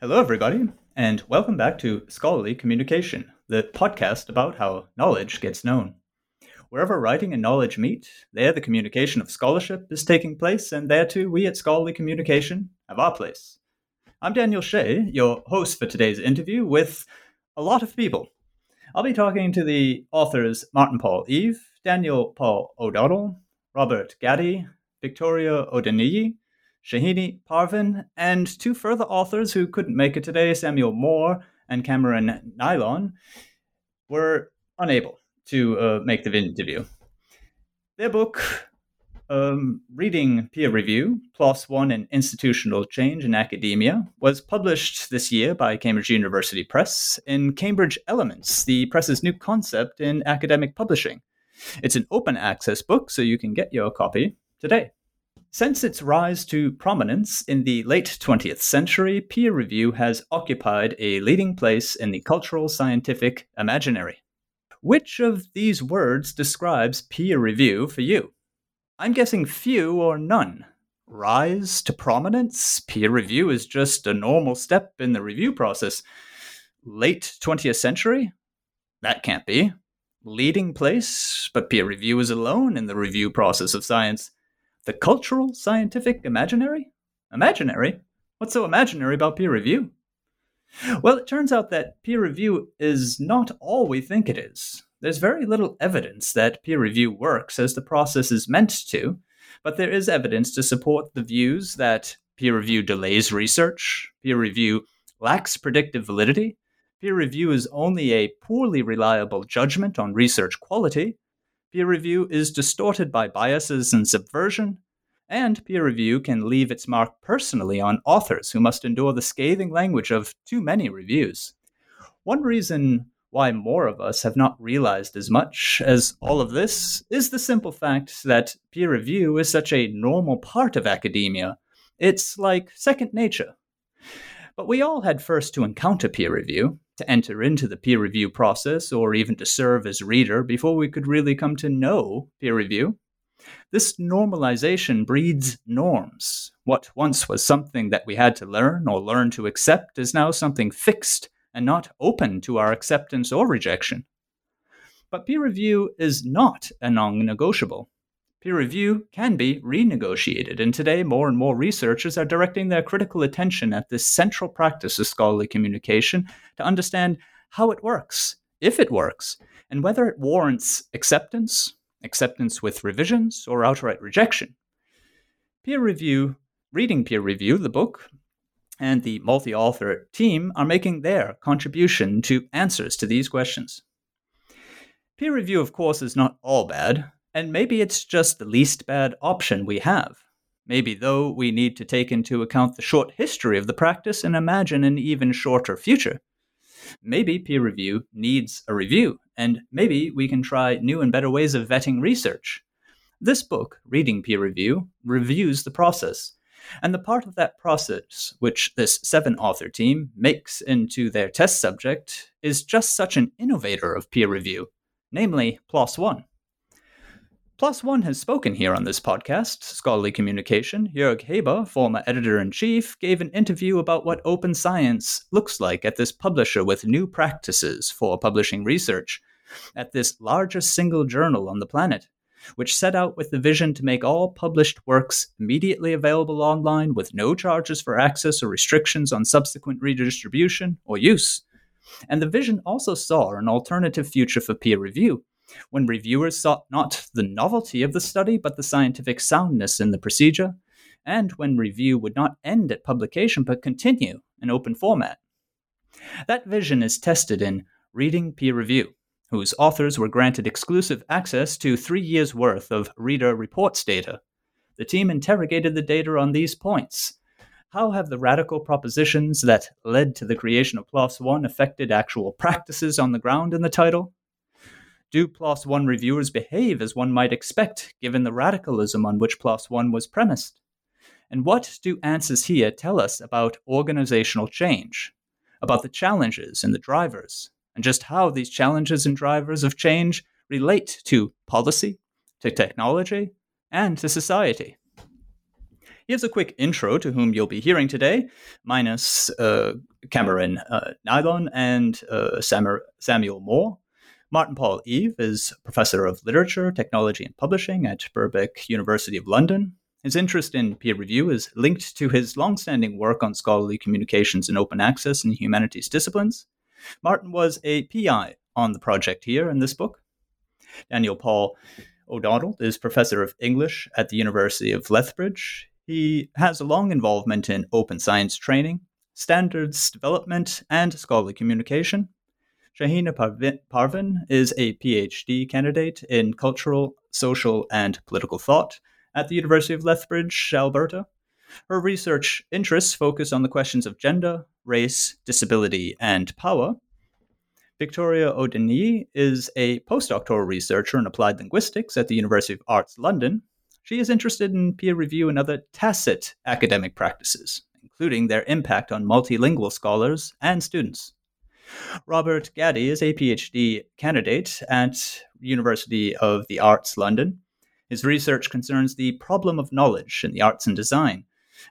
Hello, everybody, and welcome back to Scholarly Communication, the podcast about how knowledge gets known. Wherever writing and knowledge meet, there the communication of scholarship is taking place, and there too we at Scholarly Communication have our place. I'm Daniel Shea, your host for today's interview with a lot of people. I'll be talking to the authors Martin Paul Eve, Daniel Paul O'Donnell, Robert Gadie, Victoria Odeniyi, Shahina Parvin, and two further authors who couldn't make it today, Samuel Moore and Cameron Neylon, were unable to uh, make the interview. Their book, um, Reading Peer Review, PLOS One in Institutional Change in Academia, was published this year by Cambridge University Press in Cambridge Elements, the press's new concept in academic publishing. It's an open access book, so you can get your copy today. Since its rise to prominence in the late 20th century, peer review has occupied a leading place in the cultural scientific imaginary. Which of these words describes peer review for you? I'm guessing few or none. Rise to prominence? Peer review is just a normal step in the review process. Late 20th century? That can't be. Leading place? But peer review is alone in the review process of science. The cultural, scientific, imaginary? Imaginary? What's so imaginary about peer review? Well, it turns out that peer review is not all we think it is. There's very little evidence that peer review works as the process is meant to, but there is evidence to support the views that peer review delays research, peer review lacks predictive validity, peer review is only a poorly reliable judgment on research quality, Peer review is distorted by biases and subversion, and peer review can leave its mark personally on authors who must endure the scathing language of too many reviews. One reason why more of us have not realized as much as all of this is the simple fact that peer review is such a normal part of academia. It's like second nature. But we all had first to encounter peer review, to enter into the peer review process, or even to serve as reader before we could really come to know peer review. This normalization breeds norms. What once was something that we had to learn or learn to accept is now something fixed and not open to our acceptance or rejection. But peer review is not a non negotiable. Peer review can be renegotiated, and today more and more researchers are directing their critical attention at this central practice of scholarly communication to understand how it works, if it works, and whether it warrants acceptance, acceptance with revisions, or outright rejection. Peer review, reading peer review, the book, and the multi author team are making their contribution to answers to these questions. Peer review, of course, is not all bad. And maybe it's just the least bad option we have. Maybe, though, we need to take into account the short history of the practice and imagine an even shorter future. Maybe peer review needs a review, and maybe we can try new and better ways of vetting research. This book, Reading Peer Review, reviews the process. And the part of that process which this seven author team makes into their test subject is just such an innovator of peer review, namely PLOS One. PLOS One has spoken here on this podcast, Scholarly Communication. Jörg Heber, former editor in chief, gave an interview about what open science looks like at this publisher with new practices for publishing research, at this largest single journal on the planet, which set out with the vision to make all published works immediately available online with no charges for access or restrictions on subsequent redistribution or use. And the vision also saw an alternative future for peer review when reviewers sought not the novelty of the study, but the scientific soundness in the procedure, and when review would not end at publication but continue in open format. That vision is tested in Reading Peer Review, whose authors were granted exclusive access to three years' worth of reader reports data. The team interrogated the data on these points how have the radical propositions that led to the creation of PLOS One affected actual practices on the ground in the title? Do PLOS One reviewers behave as one might expect, given the radicalism on which PLOS One was premised? And what do answers here tell us about organizational change, about the challenges and the drivers, and just how these challenges and drivers of change relate to policy, to technology, and to society? Here's a quick intro to whom you'll be hearing today, minus uh, Cameron uh, Neylon and uh, Samuel Moore. Martin Paul Eve is Professor of Literature, Technology, and Publishing at Birkbeck University of London. His interest in peer review is linked to his long-standing work on scholarly communications and open access in humanities disciplines. Martin was a PI on the project here in this book. Daniel Paul O'Donnell is Professor of English at the University of Lethbridge. He has a long involvement in open science training, standards development, and scholarly communication. Shahina Parvin is a PhD candidate in cultural, social, and political thought at the University of Lethbridge, Alberta. Her research interests focus on the questions of gender, race, disability, and power. Victoria Odeniyi is a postdoctoral researcher in applied linguistics at the University of Arts London. She is interested in peer review and other tacit academic practices, including their impact on multilingual scholars and students. Robert Gadie is a PhD candidate at University of the Arts London. His research concerns the problem of knowledge in the arts and design.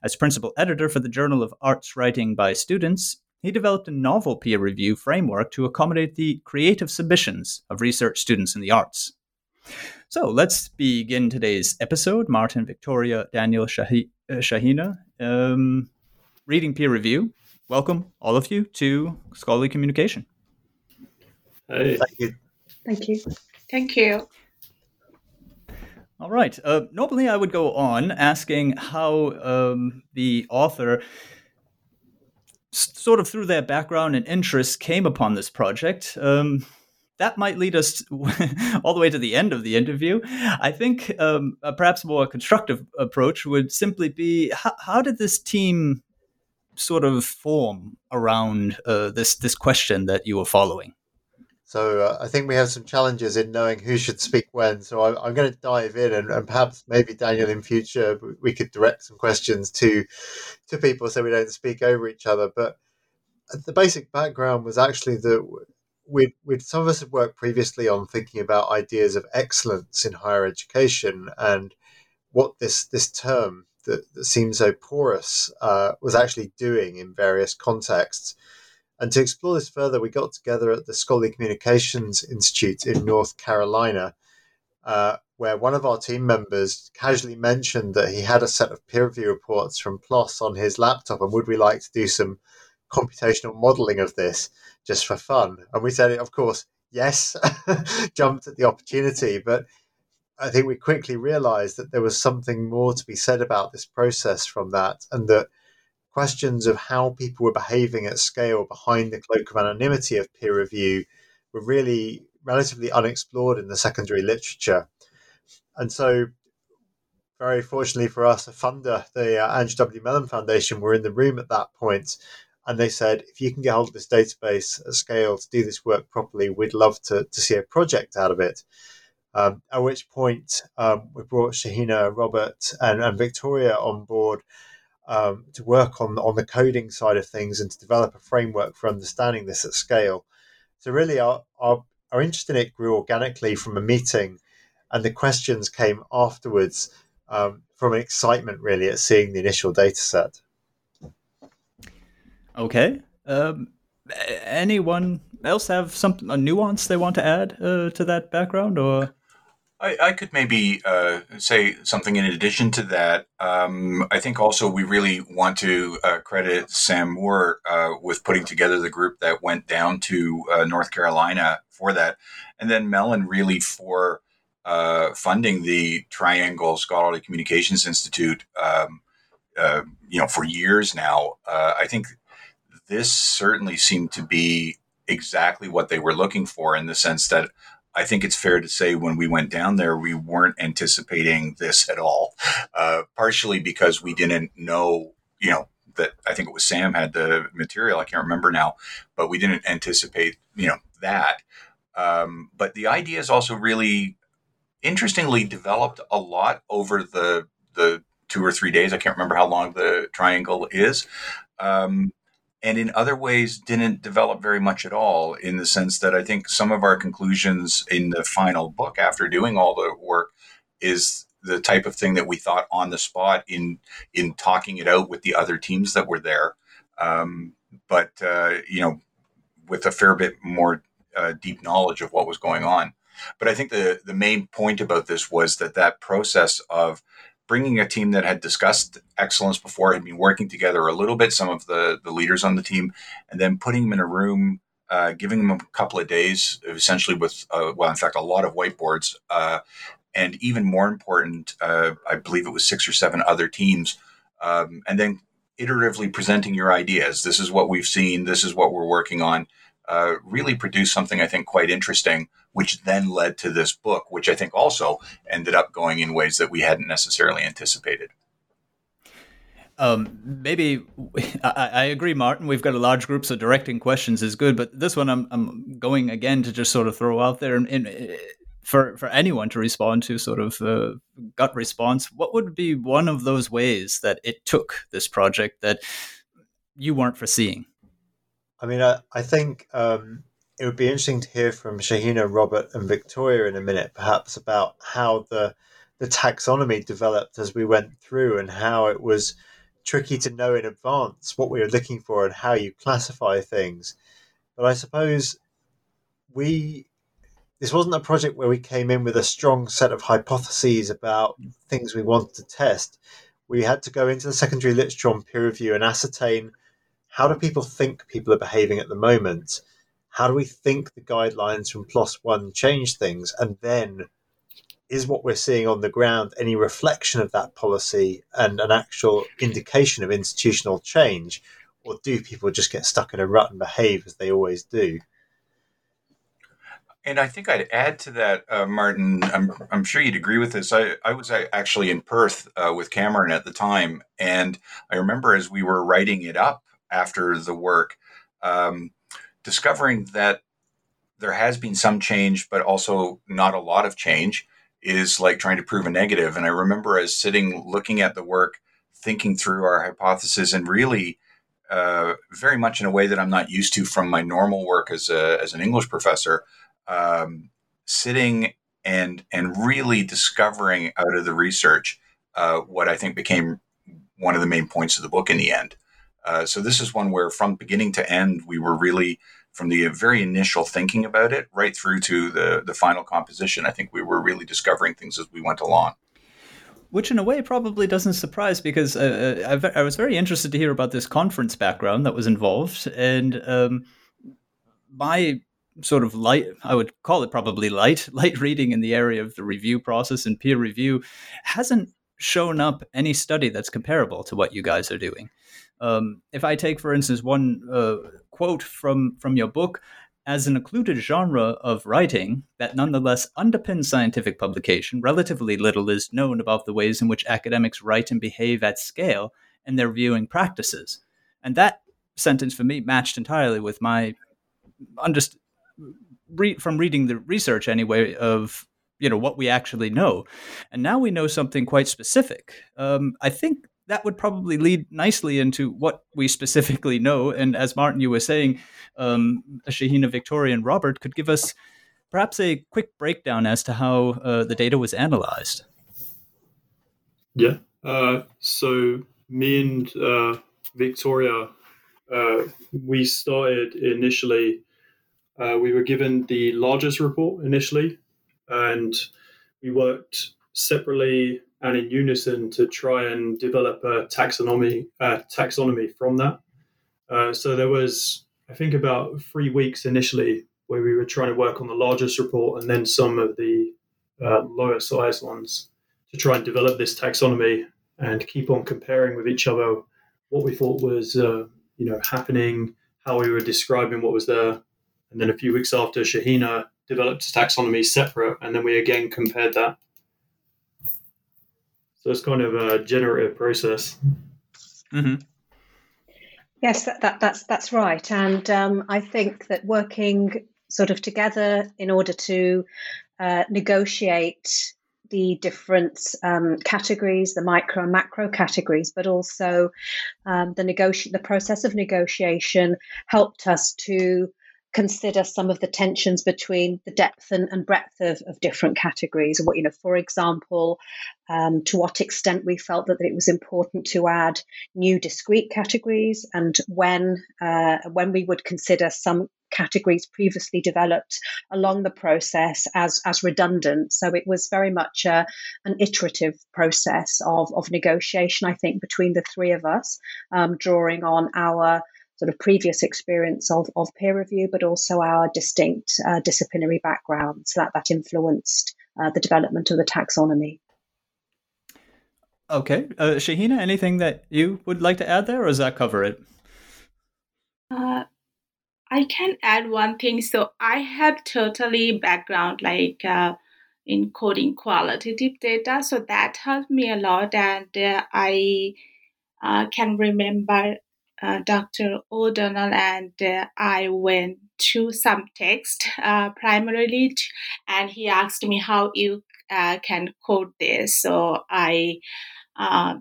As principal editor for the Journal of Arts Writing by Students, he developed a novel peer review framework to accommodate the creative submissions of research students in the arts. So let's begin today's episode. Martin, Victoria, Daniel, Shahi- uh, Shahina, um, reading peer review welcome all of you to Scholarly Communication. Hey. Thank you. Thank you. Thank you. All right. Uh, normally, I would go on asking how um, the author, sort of through their background and interests, came upon this project. Um, that might lead us all the way to the end of the interview. I think um, a perhaps more constructive approach would simply be how, how did this team sort of form around uh, this this question that you were following? So uh, I think we have some challenges in knowing who should speak when. So I, am going to dive in, and, and, perhaps maybe Daniel in future we could direct some questions to to people so we don't speak over each other. But the basic background was actually that we we some of us have worked previously on thinking about ideas of excellence in higher education and what this this term that, that seems so porous uh, was actually doing in various contexts. And to explore this further, we got together at the Scholarly Communications Institute in North Carolina, uh, where one of our team members casually mentioned that he had a set of peer review reports from PLOS on his laptop, and would we like to do some computational modeling of this just for fun? And we said, of course, yes, jumped at the opportunity. But I think we quickly realized that there was something more to be said about this process from that, and that questions of how people were behaving at scale behind the cloak of anonymity of peer review were really relatively unexplored in the secondary literature. And so, very fortunately for us, a funder, the uh, Andrew W. Mellon Foundation, were in the room at that point, and they said, if you can get hold of this database at scale to do this work properly, we'd love to, to see a project out of it. Um, at which point um, we brought Shahina, Robert, and, and Victoria on board um, to work on on the coding side of things and to develop a framework for understanding this at scale. So really, our our, our interest in it grew organically from a meeting, and the questions came afterwards um, from an excitement really at seeing the initial data set. Okay. Um, anyone else have some a nuance they want to add uh, to that background, or I, I could maybe uh, say something in addition to that. Um, I think also we really want to uh, credit Sam Moore uh, with putting together the group that went down to uh, North Carolina for that, and then Mellon really for uh, funding the Triangle Scholarly Communications Institute. Um, uh, you know, for years now. I think this certainly seemed to be exactly what they were looking for in the sense that I think it's fair to say when we went down there, we weren't anticipating this at all. Uh, partially because we didn't know, you know, that I think it was Sam had the material. I can't remember now, but we didn't anticipate, you know, that. Um, but the idea is also really interestingly developed a lot over the the two or three days. I can't remember how long the triangle is. Um, and in other ways didn't develop very much at all in the sense that I think some of our conclusions in the final book after doing all the work is the type of thing that we thought on the spot in in talking it out with the other teams that were there. Um, but uh, you know with a fair bit more uh, deep knowledge of what was going on. But I think the the main point about this was that that process of bringing a team that had discussed excellence before, had been working together a little bit, some of the, the leaders on the team, and then putting them in a room, uh, giving them a couple of days, essentially with, uh, well, in fact, a lot of whiteboards. Uh, and even more important, uh, I believe it was six or seven other teams. Um, and then iteratively presenting your ideas. This is what we've seen. This is what we're working on. Uh, really produced something I think quite interesting, which then led to this book, which I think also ended up going in ways that we hadn't necessarily anticipated. Um, maybe I, I, agree, Martin. We've got a large group, so directing questions is good. But this one, I'm, I'm going again to just sort of throw out there in, in, for for anyone to respond to, sort of uh, gut response. What would be one of those ways that it took this project that you weren't foreseeing? I mean, I, I think um, it would be interesting to hear from Shahina, Robert, and Victoria in a minute, perhaps about how the the taxonomy developed as we went through, and how it was tricky to know in advance what we were looking for and how you classify things. But I suppose we this wasn't a project where we came in with a strong set of hypotheses about things we wanted to test. We had to go into the secondary literature on peer review and ascertain how do people think people are behaving at the moment? How do we think the guidelines from PLOS One change things? And then is what we're seeing on the ground any reflection of that policy and an actual indication of institutional change? Or do people just get stuck in a rut and behave as they always do? And I think I'd add to that, uh, Martin. I'm, I'm sure you'd agree with this. I, I was actually in Perth uh, with Cameron at the time. And I remember as we were writing it up, after the work, um, discovering that there has been some change, but also not a lot of change is like trying to prove a negative. And I remember as sitting looking at the work, thinking through our hypothesis, and really uh, very much in a way that I'm not used to from my normal work as a, as an English professor, um, sitting and and really discovering out of the research uh, what I think became one of the main points of the book in the end. Uh, so this is one where from beginning to end, we were really from the very initial thinking about it right through to the the final composition. I think we were really discovering things as we went along. Which, in a way, probably doesn't surprise because uh, uh I, I, was very interested to hear about this conference background that was involved, and um, my sort of light i would call it probably light light reading in the area of the review process and peer review hasn't shown up any study that's comparable to what you guys are doing um, if I take, for instance, one uh, quote from from your book, as an occluded genre of writing that nonetheless underpins scientific publication, relatively little is known about the ways in which academics write and behave at scale in their viewing practices. And that sentence for me matched entirely with my underst- from reading the research anyway of you know what we actually know and now we know something quite specific um, i think that would probably lead nicely into what we specifically know. And as Martin, you were saying, um, Shahina, Victoria, and Robert could give us perhaps a quick breakdown as to how uh, the data was analyzed. Yeah. Uh, so me and uh, Victoria, uh, we started initially. Uh, we were given the largest report initially, and we worked separately and in unison to try and develop a taxonomy uh, taxonomy from that. Uh, so there was, I think, about three weeks initially where we were trying to work on the largest report and then some of the uh, lower size ones to try and develop this taxonomy and keep on comparing with each other what we thought was, uh, you know, happening, how we were describing what was there, and then a few weeks after, Shahina developed a taxonomy separate, and then we again compared that so it's kind of a generative process. Mm-hmm. Yes, that, that, that's that's right, and um, I think that working sort of together in order to uh, negotiate the different um, categories, the micro and macro categories, but also um, the negoti- the process of negotiation helped us to consider some of the tensions between the depth and, and breadth of, of, different categories. What you know, for example, um, to what extent we felt that, it was important to add new discrete categories, and when uh, when we would consider some categories previously developed along the process as as redundant. So it was very much a, an iterative process of of negotiation. I think between the three of us, um, drawing on our sort of previous experience of, of peer review, but also our distinct uh, disciplinary backgrounds that, that influenced uh, the development of the taxonomy. Okay. Uh, Shahina, anything that you would like to add there, or does that cover it? Uh, I can add one thing. So I have totally background like uh, in coding qualitative data, so that helped me a lot, and uh, I uh, can remember uh, Dr. O'Donnell and uh, I went to some text uh, primarily, and he asked me how you uh, can code this. So I uh,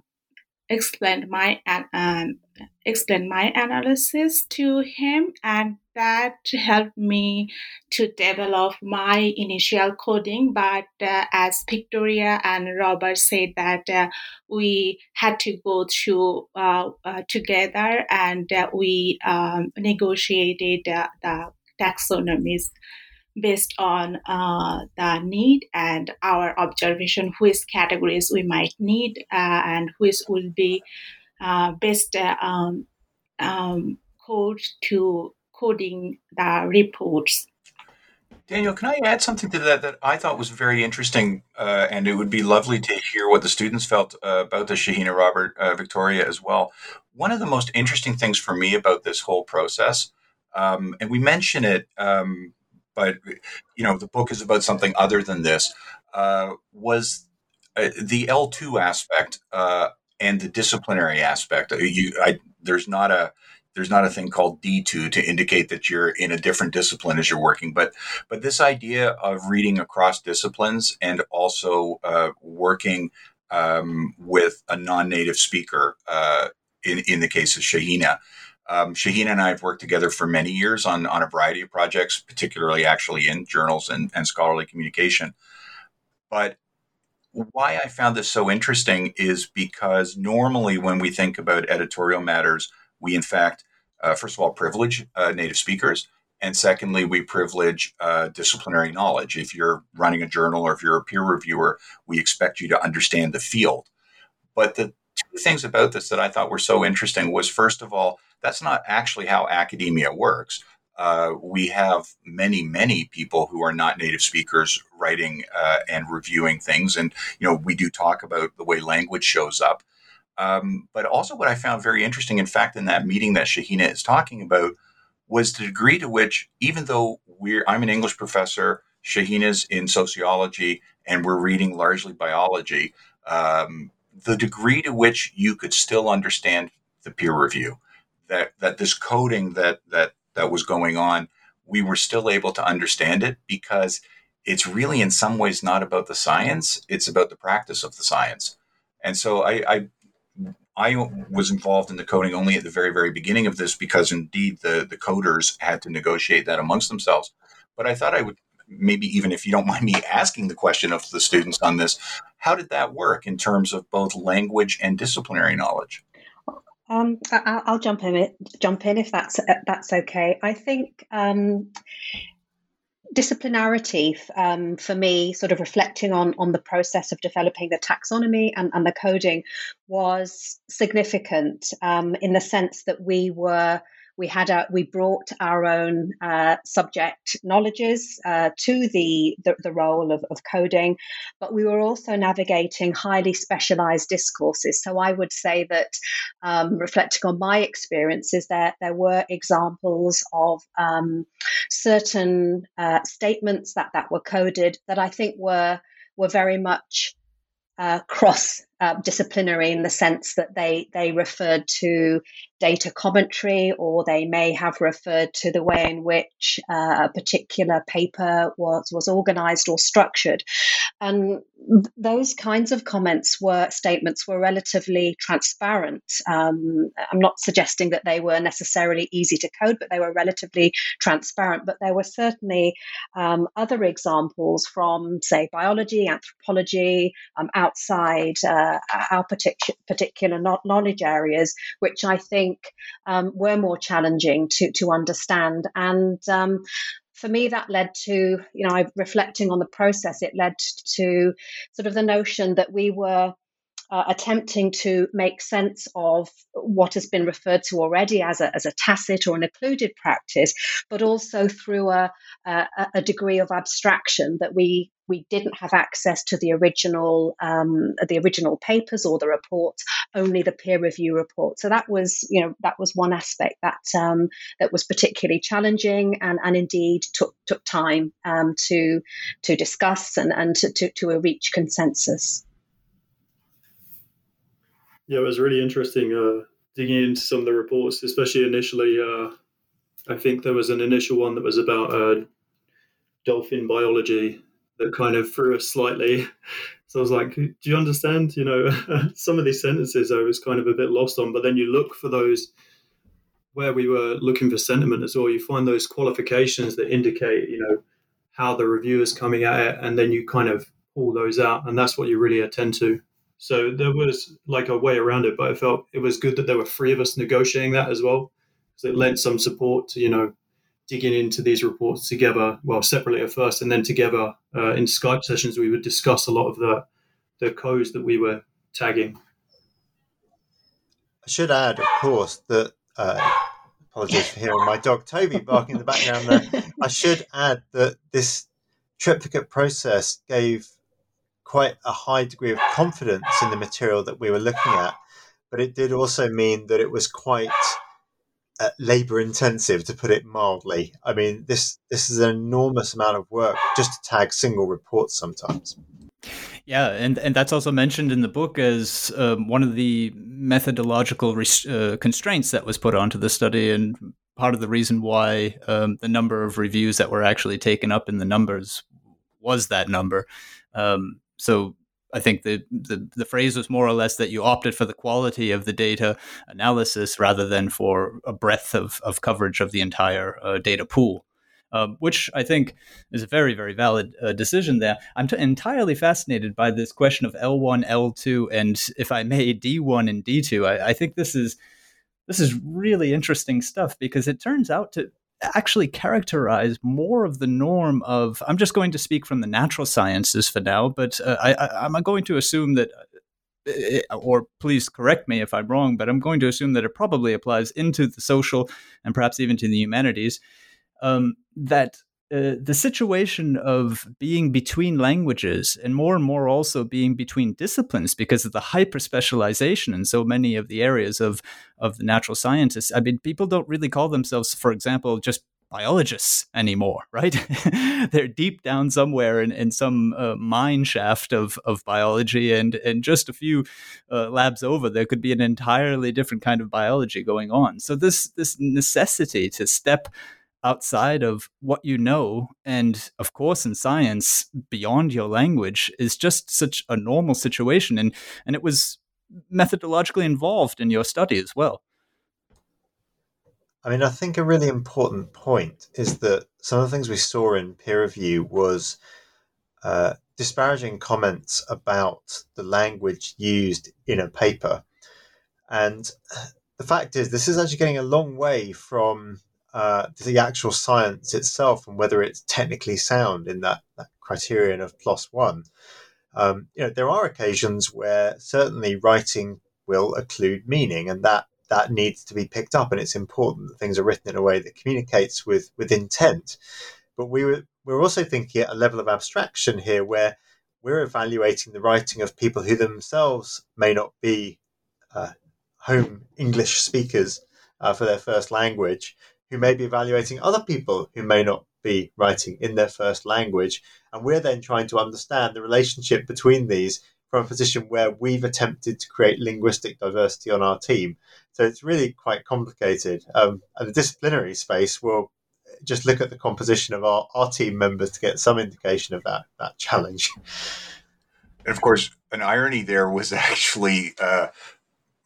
explained my an- explained my analysis to him, and that helped me to develop my initial coding. But uh, as Victoria and Robert said, that uh, we had to go through uh, uh together, and uh, we um, negotiated the taxonomies based on uh, the need and our observation which categories we might need uh, and which will be uh, best uh, um, um, code to coding the reports. Daniel, can I add something to that that I thought was very interesting, uh, and it would be lovely to hear what the students felt uh, about the Shahina Robert Victoria as well. One of the most interesting things for me about this whole process, um, and we mention it um, but you know the book is about something other than this. Uh, was uh, the L two aspect uh, and the disciplinary aspect? Uh, you, I, there's not a there's not a thing called D2 to indicate that you're in a different discipline as you're working, but but this idea of reading across disciplines and also uh, working um, with a non-native speaker uh, in in the case of Shahina, um, Shahina and I have worked together for many years on, on a variety of projects, particularly actually in journals and, and scholarly communication. But why I found this so interesting is because normally when we think about editorial matters, we in fact, uh, first of all, privilege uh, native speakers. And secondly, we privilege uh, disciplinary knowledge. If you're running a journal or if you're a peer reviewer, we expect you to understand the field. But the two things about this that I thought were so interesting was first of all, that's not actually how academia works. Uh, we have many, many people who are not native speakers writing uh, and reviewing things. And, you know, we do talk about the way language shows up. Um, but also, what I found very interesting, in fact, in that meeting that Shahina is talking about, was the degree to which, even though we're, I'm an English professor, Shahina's in sociology, and we're reading largely biology, um, the degree to which you could still understand the peer review that that this coding that that that was going on, we were still able to understand it because it's really in some ways not about the science; it's about the practice of the science. And so I, I I was involved in the coding only at the very, very beginning of this because indeed the, the coders had to negotiate that amongst themselves. But I thought I would maybe even if you don't mind me asking the question of the students on this, how did that work in terms of both language and disciplinary knowledge? Um, I, will jump in. Jump in if that's that's okay. I think um, disciplinarity um, for me, sort of reflecting on on the process of developing the taxonomy and, and the coding, was significant um, in the sense that we were we had a, we brought our own uh, subject knowledges uh, to the, the, the role of, of coding, but we were also navigating highly specialized discourses. So I would say that, um, reflecting on my experiences, there there were examples of um, certain uh, statements that that were coded that I think were were very much uh, cross uh, disciplinary in the sense that they they referred to data commentary or they may have referred to the way in which uh, a particular paper was was organized or structured and those kinds of comments were statements were relatively transparent um, i'm not suggesting that they were necessarily easy to code but they were relatively transparent but there were certainly um, other examples from say biology anthropology um, outside uh, our particular particular knowledge areas which i think think um, were more challenging to to understand. And um, for me, that led to you know, reflecting on the process, it led to sort of the notion that we were uh, attempting to make sense of what has been referred to already as a, as a tacit or an occluded practice, but also through a, a, a degree of abstraction that we we didn't have access to the original um, the original papers or the reports, only the peer review report. So that was you know that was one aspect that um, that was particularly challenging and, and indeed took took time um, to to discuss and and to, to, to reach consensus. Yeah, it was really interesting uh, digging into some of the reports, especially initially. Uh, I think there was an initial one that was about uh, dolphin biology that kind of threw us slightly. So I was like, do you understand? You know, some of these sentences I was kind of a bit lost on, but then you look for those where we were looking for sentiment as well. You find those qualifications that indicate, you know, how the review is coming at it, and then you kind of pull those out, and that's what you really attend to. So there was like a way around it, but I felt it was good that there were three of us negotiating that as well, because it lent some support to you know digging into these reports together. Well, separately at first, and then together uh, in Skype sessions, we would discuss a lot of the the codes that we were tagging. I should add, of course, that. Uh, apologies for hearing my dog Toby barking in the background there. I should add that this triplicate process gave quite a high degree of confidence in the material that we were looking at, but it did also mean that it was quite uh, labor intensive, to put it mildly. I mean, this this is an enormous amount of work just to tag single reports sometimes. Yeah, and, and that's also mentioned in the book as um, one of the methodological uh, constraints that was put onto the study, and part of the reason why um, the number of reviews that were actually taken up in the numbers was that number. Um, so I think the, the, the phrase was more or less that you opted for the quality of the data analysis rather than for a breadth of, of coverage of the entire uh, data pool. Um, which I think is a very, very valid uh, decision there. I'm t- entirely fascinated by this question of L1, L2, and if I may, D1 and D2. I, I think this is this is really interesting stuff because it turns out to actually characterize more of the norm of i'm just going to speak from the natural sciences for now but uh, I, am going to assume that uh, or please correct me if i'm wrong but i'm going to assume that it probably applies into the social and perhaps even to the humanities um, that uh, the situation of being between languages and more and more also being between disciplines because of the hyper specialization in so many of the areas of of the natural scientists I mean, people don't really call themselves, for example, just biologists anymore, right? They're deep down somewhere in, in some uh, mine shaft of, of biology, and, and just a few uh, labs over, there could be an entirely different kind of biology going on. So this this necessity to step outside of what you know and of course in science beyond your language is just such a normal situation and and it was methodologically involved in your study as well. I mean i think a really important point is that some of the things we saw in peer review was uh, disparaging comments about the language used in a paper. And the fact is this is actually getting a long way from uh, the actual science itself and whether it's technically sound in that, that criterion of PLOS One. Um, you know, there are occasions where certainly writing will occlude meaning, and that that needs to be picked up, and it's important that things are written in a way that communicates with with intent. But we were we're also thinking at a level of abstraction here, where we're evaluating the writing of people who themselves may not be uh, home English speakers uh, for their first language, who may be evaluating other people who may not be writing in their first language. And we're then trying to understand the relationship between these from a position where we've attempted to create linguistic diversity on our team. So it's really quite complicated. Um, and the disciplinary space will just look at the composition of our, our team members to get some indication of that that challenge. And of course, an irony there was actually uh,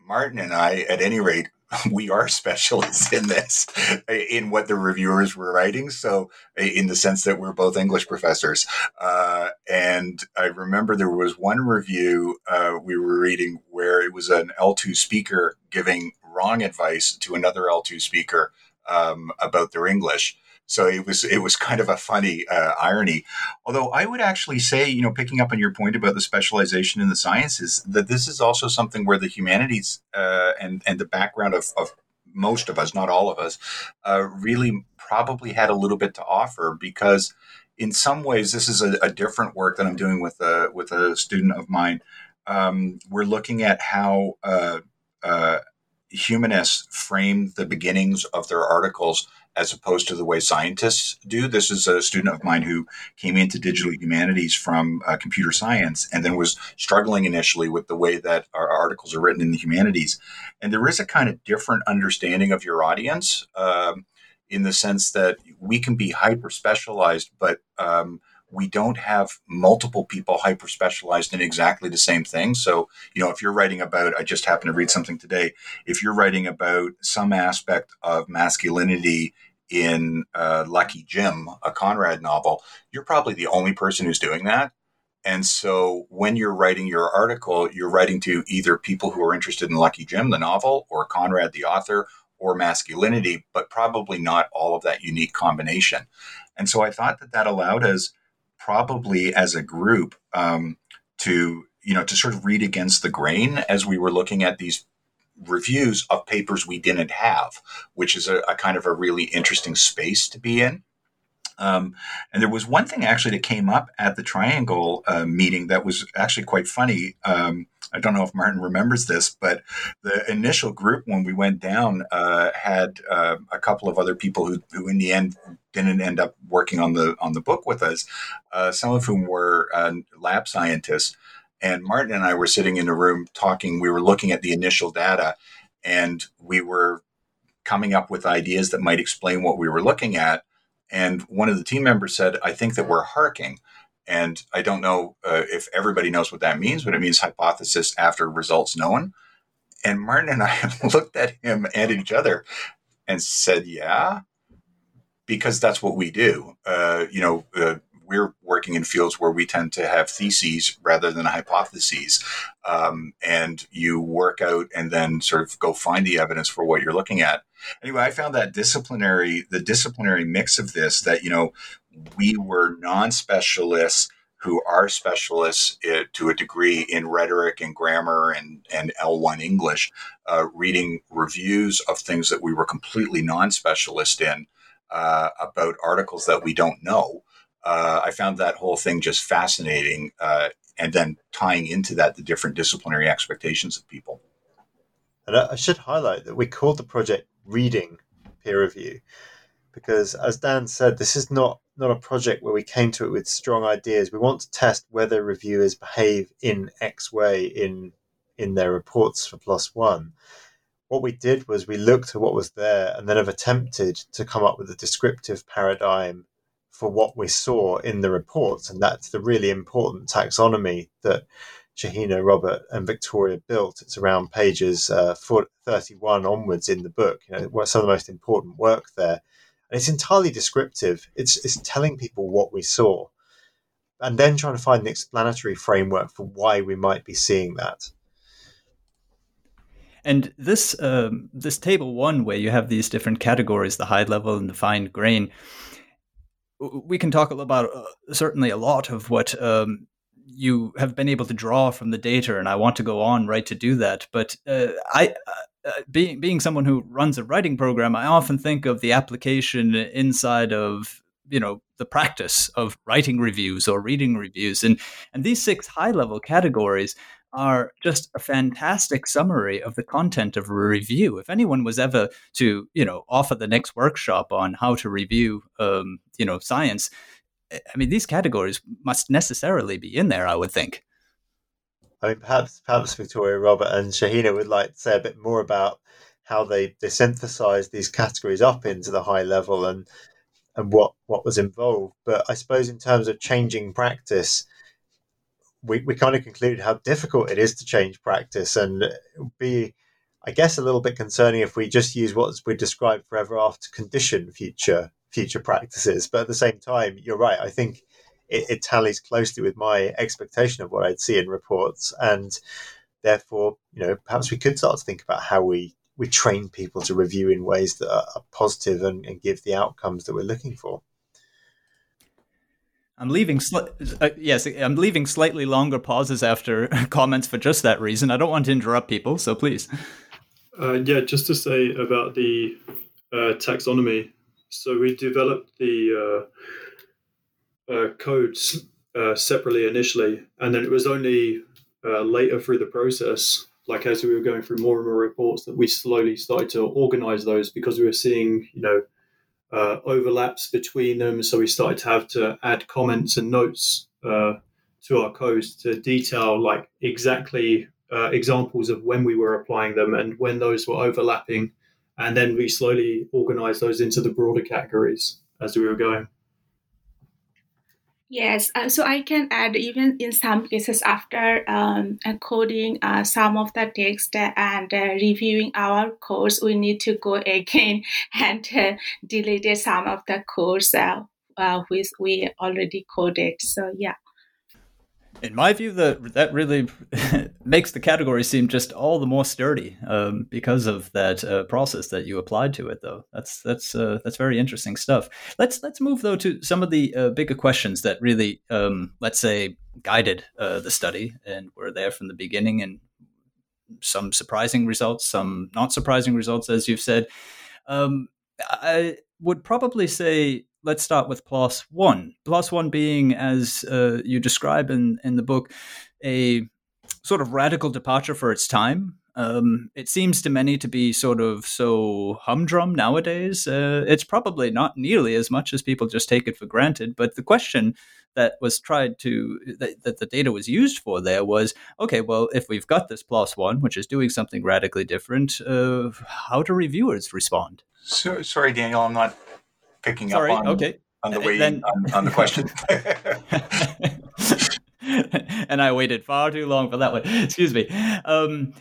Martin and I, at any rate, we are specialists in this, in what the reviewers were writing. So, in the sense that we're both English professors. Uh, and I remember there was one review uh, we were reading where it was an L2 speaker giving wrong advice to another L2 speaker um, about their English. So it was it was kind of a funny uh, irony. Although I would actually say, you know, picking up on your point about the specialization in the sciences, that this is also something where the humanities uh, and and the background of, of most of us, not all of us, uh, really probably had a little bit to offer because in some ways this is a, a different work that I'm doing with a with a student of mine. Um, we're looking at how uh, uh, humanists frame the beginnings of their articles as opposed to the way scientists do. This is a student of mine who came into digital humanities from uh, computer science and then was struggling initially with the way that our articles are written in the humanities. And there is a kind of different understanding of your audience um, in the sense that we can be hyper specialized, but um, we don't have multiple people hyper specialized in exactly the same thing. So, you know, if you're writing about, I just happened to read something today, if you're writing about some aspect of masculinity in uh, Lucky Jim, a Conrad novel, you're probably the only person who's doing that. And so when you're writing your article, you're writing to either people who are interested in Lucky Jim, the novel, or Conrad, the author, or masculinity, but probably not all of that unique combination. And so I thought that that allowed us probably as a group um, to you know to sort of read against the grain as we were looking at these reviews of papers we didn't have, which is a, a kind of a really interesting space to be in. Um, and there was one thing actually that came up at the Triangle uh, meeting that was actually quite funny. Um, I don't know if Martin remembers this, but the initial group when we went down uh, had uh, a couple of other people who, who, in the end, didn't end up working on the on the book with us. Uh, some of whom were uh, lab scientists, and Martin and I were sitting in a room talking. We were looking at the initial data, and we were coming up with ideas that might explain what we were looking at and one of the team members said, I think that we're harking. And I don't know uh, if everybody knows what that means, but it means hypothesis after results known. And Martin and I looked at him and each other and said, Yeah, because that's what we do. Uh, you know, uh, we're working in fields where we tend to have theses rather than hypotheses. Um, and you work out and then sort of go find the evidence for what you're looking at. Anyway, I found that disciplinary, the disciplinary mix of this, that, you know, we were non specialists who are specialists uh, to a degree in rhetoric and grammar and, and L1 English, uh, reading reviews of things that we were completely non specialist in uh, about articles that we don't know uh, I found that whole thing just fascinating. Uh, and then tying into that the different disciplinary expectations of people. And I should highlight that we called the project Reading Peer Review because, as Dan said, this is not not a project where we came to it with strong ideas. We want to test whether reviewers behave in X way in in their reports for One. What we did was we looked at what was there and then have attempted to come up with a descriptive paradigm for what we saw in the reports. And that's the really important taxonomy that Shahina, Robert, and Victoria built. It's around pages uh, 31 onwards in the book. You know, some of the most important work there. And it's entirely descriptive. It's, it's telling people what we saw and then trying to find an explanatory framework for why we might be seeing that. And this um, this table one, where you have these different categories, the high level and the fine grain, we can talk about uh, certainly a lot of what um, you have been able to draw from the data, and I want to go on right to do that. But uh, I, uh, uh, being being someone who runs a writing program, I often think of the application inside of you know the practice of writing reviews or reading reviews, and and these six high level categories are just a fantastic summary of the content of a review. If anyone was ever to, you know, offer the next workshop on how to review, um, you know, science, I mean, these categories must necessarily be in there. I would think. I mean, perhaps perhaps Victoria, Robert, and Shahina would like to say a bit more about how they, they synthesized these categories up into the high level and and what what was involved. But I suppose in terms of changing practice, we, we kind of concluded how difficult it is to change practice and be I guess a little bit concerning if we just use what we described forever after condition future future practices. But at the same time, you're right. I think it, it tallies closely with my expectation of what I'd see in reports, and therefore, you know, perhaps we could start to think about how we we train people to review in ways that are, positive and, and give the outcomes that we're looking for. I'm leaving. Sli- uh, yes, I'm leaving slightly longer pauses after comments for just that reason. I don't want to interrupt people, so please. Uh, yeah, just to say about the uh, taxonomy. So we developed the uh, uh, codes uh, separately initially, and then it was only later through the process, like as we were going through more and more reports, that we slowly started to organize those because we were seeing, you know, uh, overlaps between them. So we started to have to add comments and notes uh, to our codes to detail like exactly uh, examples of when we were applying them and when those were overlapping. And then we slowly organized those into the broader categories as we were going. Yes, uh, so I can add even in some cases after um, coding uh, some of the text and uh, reviewing our course, we need to go again and uh, delete some of the course uh, uh, which we already coded. So yeah in my view, that that really makes the category seem just all the more sturdy um, because of that uh, process that you applied to it. Though that's that's uh, that's very interesting stuff. Let's let's move though to some of the uh, bigger questions that really, um, let's say, guided uh, the study and were there from the beginning, and some surprising results, some not surprising results, as you've said. Um, I would probably say let's start with PLOS One. PLOS One being, as uh, you describe in in the book, a sort of radical departure for its time. Um, it seems to many to be sort of so humdrum nowadays. Uh, it's probably not nearly as much as people just take it for granted. But the question that was tried to that, that the data was used for there was okay. Well, if we've got this PLOS One, which is doing something radically different, uh, how do reviewers respond? So, sorry, Daniel, I'm not picking Sorry, up on, okay. on the way then, on, on the question. and I waited far too long for that one. Excuse me. Um,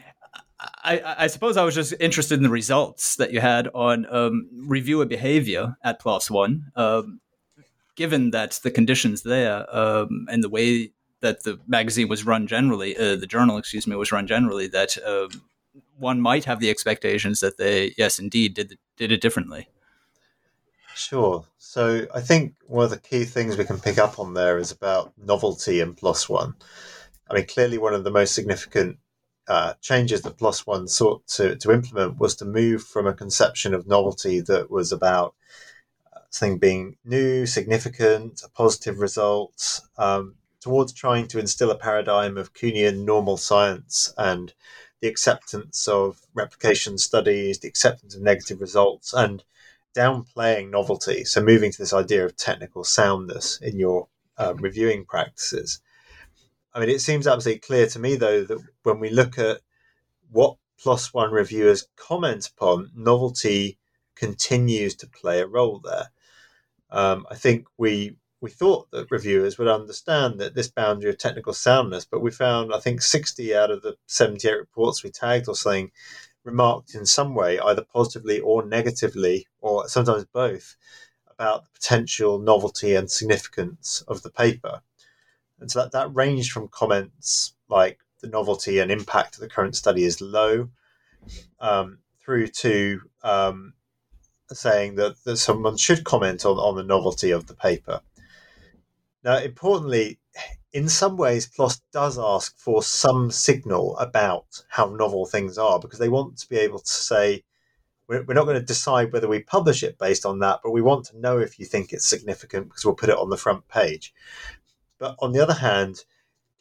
I, I, suppose I was just interested in the results that you had on um, reviewer behavior at PLOS One, um, given that the conditions there um, and the way that the magazine was run generally, uh, the journal, excuse me, was run generally, that um, one might have the expectations that they, yes, indeed, did did it differently. Sure. So I think one of the key things we can pick up on there is about novelty in One. I mean, clearly one of the most significant uh, changes that One sought to, to implement was to move from a conception of novelty that was about uh, something being new, significant, a positive result, um, towards trying to instill a paradigm of Kuhnian normal science and the acceptance of replication studies, the acceptance of negative results, and downplaying novelty, so moving to this idea of technical soundness in your um, reviewing practices. I mean, it seems absolutely clear to me, though, that when we look at what One reviewers comment upon, novelty continues to play a role there. Um, I think we we thought that reviewers would understand that this boundary of technical soundness, but we found I think 60 out of the 78 reports we tagged or something remarked in some way, either positively or negatively, or sometimes both, about the potential novelty and significance of the paper. And so that, that ranged from comments like the novelty and impact of the current study is low, um, through to um, saying that, that someone should comment on, on the novelty of the paper. Now, importantly, in some ways, PLOS does ask for some signal about how novel things are because they want to be able to say, we're, we're not going to decide whether we publish it based on that, but we want to know if you think it's significant because we'll put it on the front page. But on the other hand,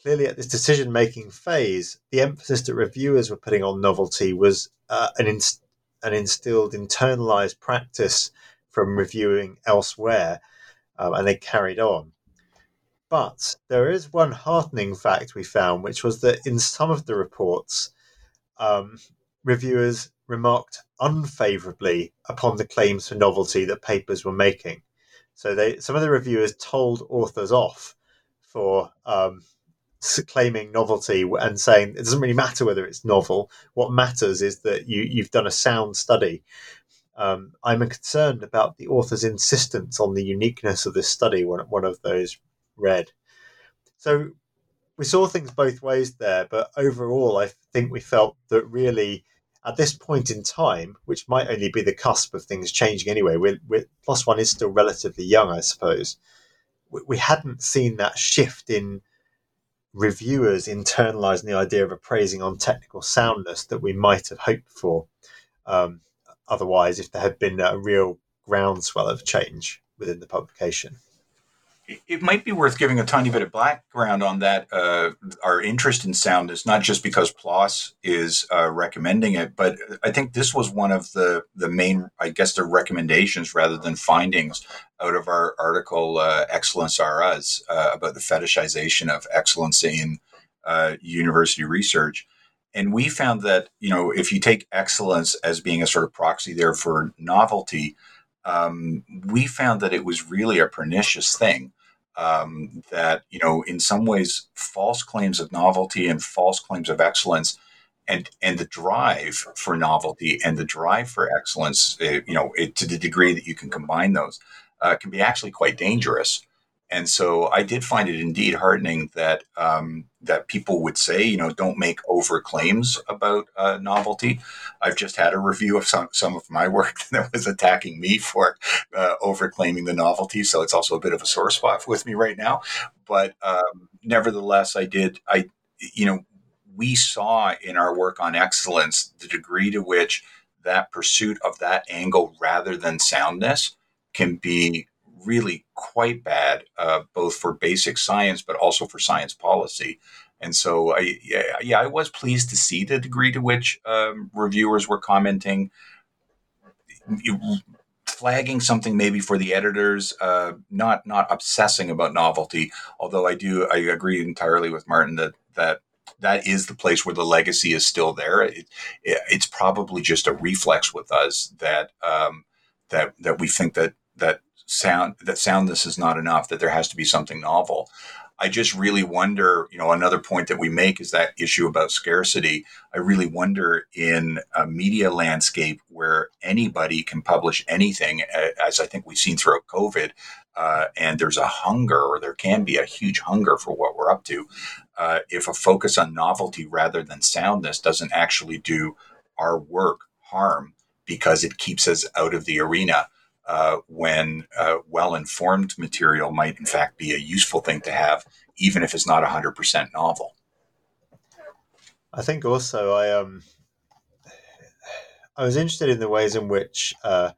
clearly at this decision making phase, the emphasis that reviewers were putting on novelty was uh, an, inst- an instilled internalized practice from reviewing elsewhere, um, and they carried on. But there is one heartening fact we found, which was that in some of the reports, um, reviewers remarked unfavorably upon the claims for novelty that papers were making. So they, some of the reviewers told authors off for um, claiming novelty and saying it doesn't really matter whether it's novel. What matters is that you you've done a sound study. Um, I'm concerned about the author's insistence on the uniqueness of this study. One one of those read. So we saw things both ways there, but overall, I think we felt that really at this point in time, which might only be the cusp of things changing anyway, we're, we're, PLOS One is still relatively young, I suppose. We, we hadn't seen that shift in reviewers internalizing the idea of appraising on technical soundness that we might have hoped for. Um, otherwise, if there had been a real groundswell of change within the publication it might be worth giving a tiny bit of background on that. Uh, our interest in sound is not just because PLOS is uh, recommending it, but I think this was one of the the main, I guess, the recommendations rather than findings out of our article uh, "Excellence Are Us" uh, about the fetishization of excellence in uh, university research. And we found that you know if you take excellence as being a sort of proxy there for novelty, um, we found that it was really a pernicious thing um, that you know in some ways false claims of novelty and false claims of excellence and and the drive for novelty and the drive for excellence uh, you know it, to the degree that you can combine those uh, can be actually quite dangerous. And so I did find it indeed heartening that um, that people would say, you know, don't make over claims about uh, novelty. I've just had a review of some some of my work that was attacking me for uh, over claiming the novelty, so it's also a bit of a sore spot with me right now. But um, nevertheless, I did. I you know, we saw in our work on excellence the degree to which that pursuit of that angle rather than soundness can be really quite bad, uh, both for basic science but also for science policy. And so, I, yeah, yeah, I was pleased to see the degree to which um, reviewers were commenting, flagging something maybe for the editors, uh, not not obsessing about novelty. Although I do, I agree entirely with Martin that that that is the place where the legacy is still there. It, it, it's probably just a reflex with us that um, that that we think that that sound that soundness is not enough that there has to be something novel. I just really wonder you know another point that we make is that issue about scarcity. I really wonder in a media landscape where anybody can publish anything as i think we've seen throughout covid uh, and there's a hunger or there can be a huge hunger for what we're up to uh, if a focus on novelty rather than soundness doesn't actually do our work harm because it keeps us out of the arena uh, when uh, well informed material might, in fact, be a useful thing to have, even if it's not 100% novel. I think also I um I was interested in the ways in which uh,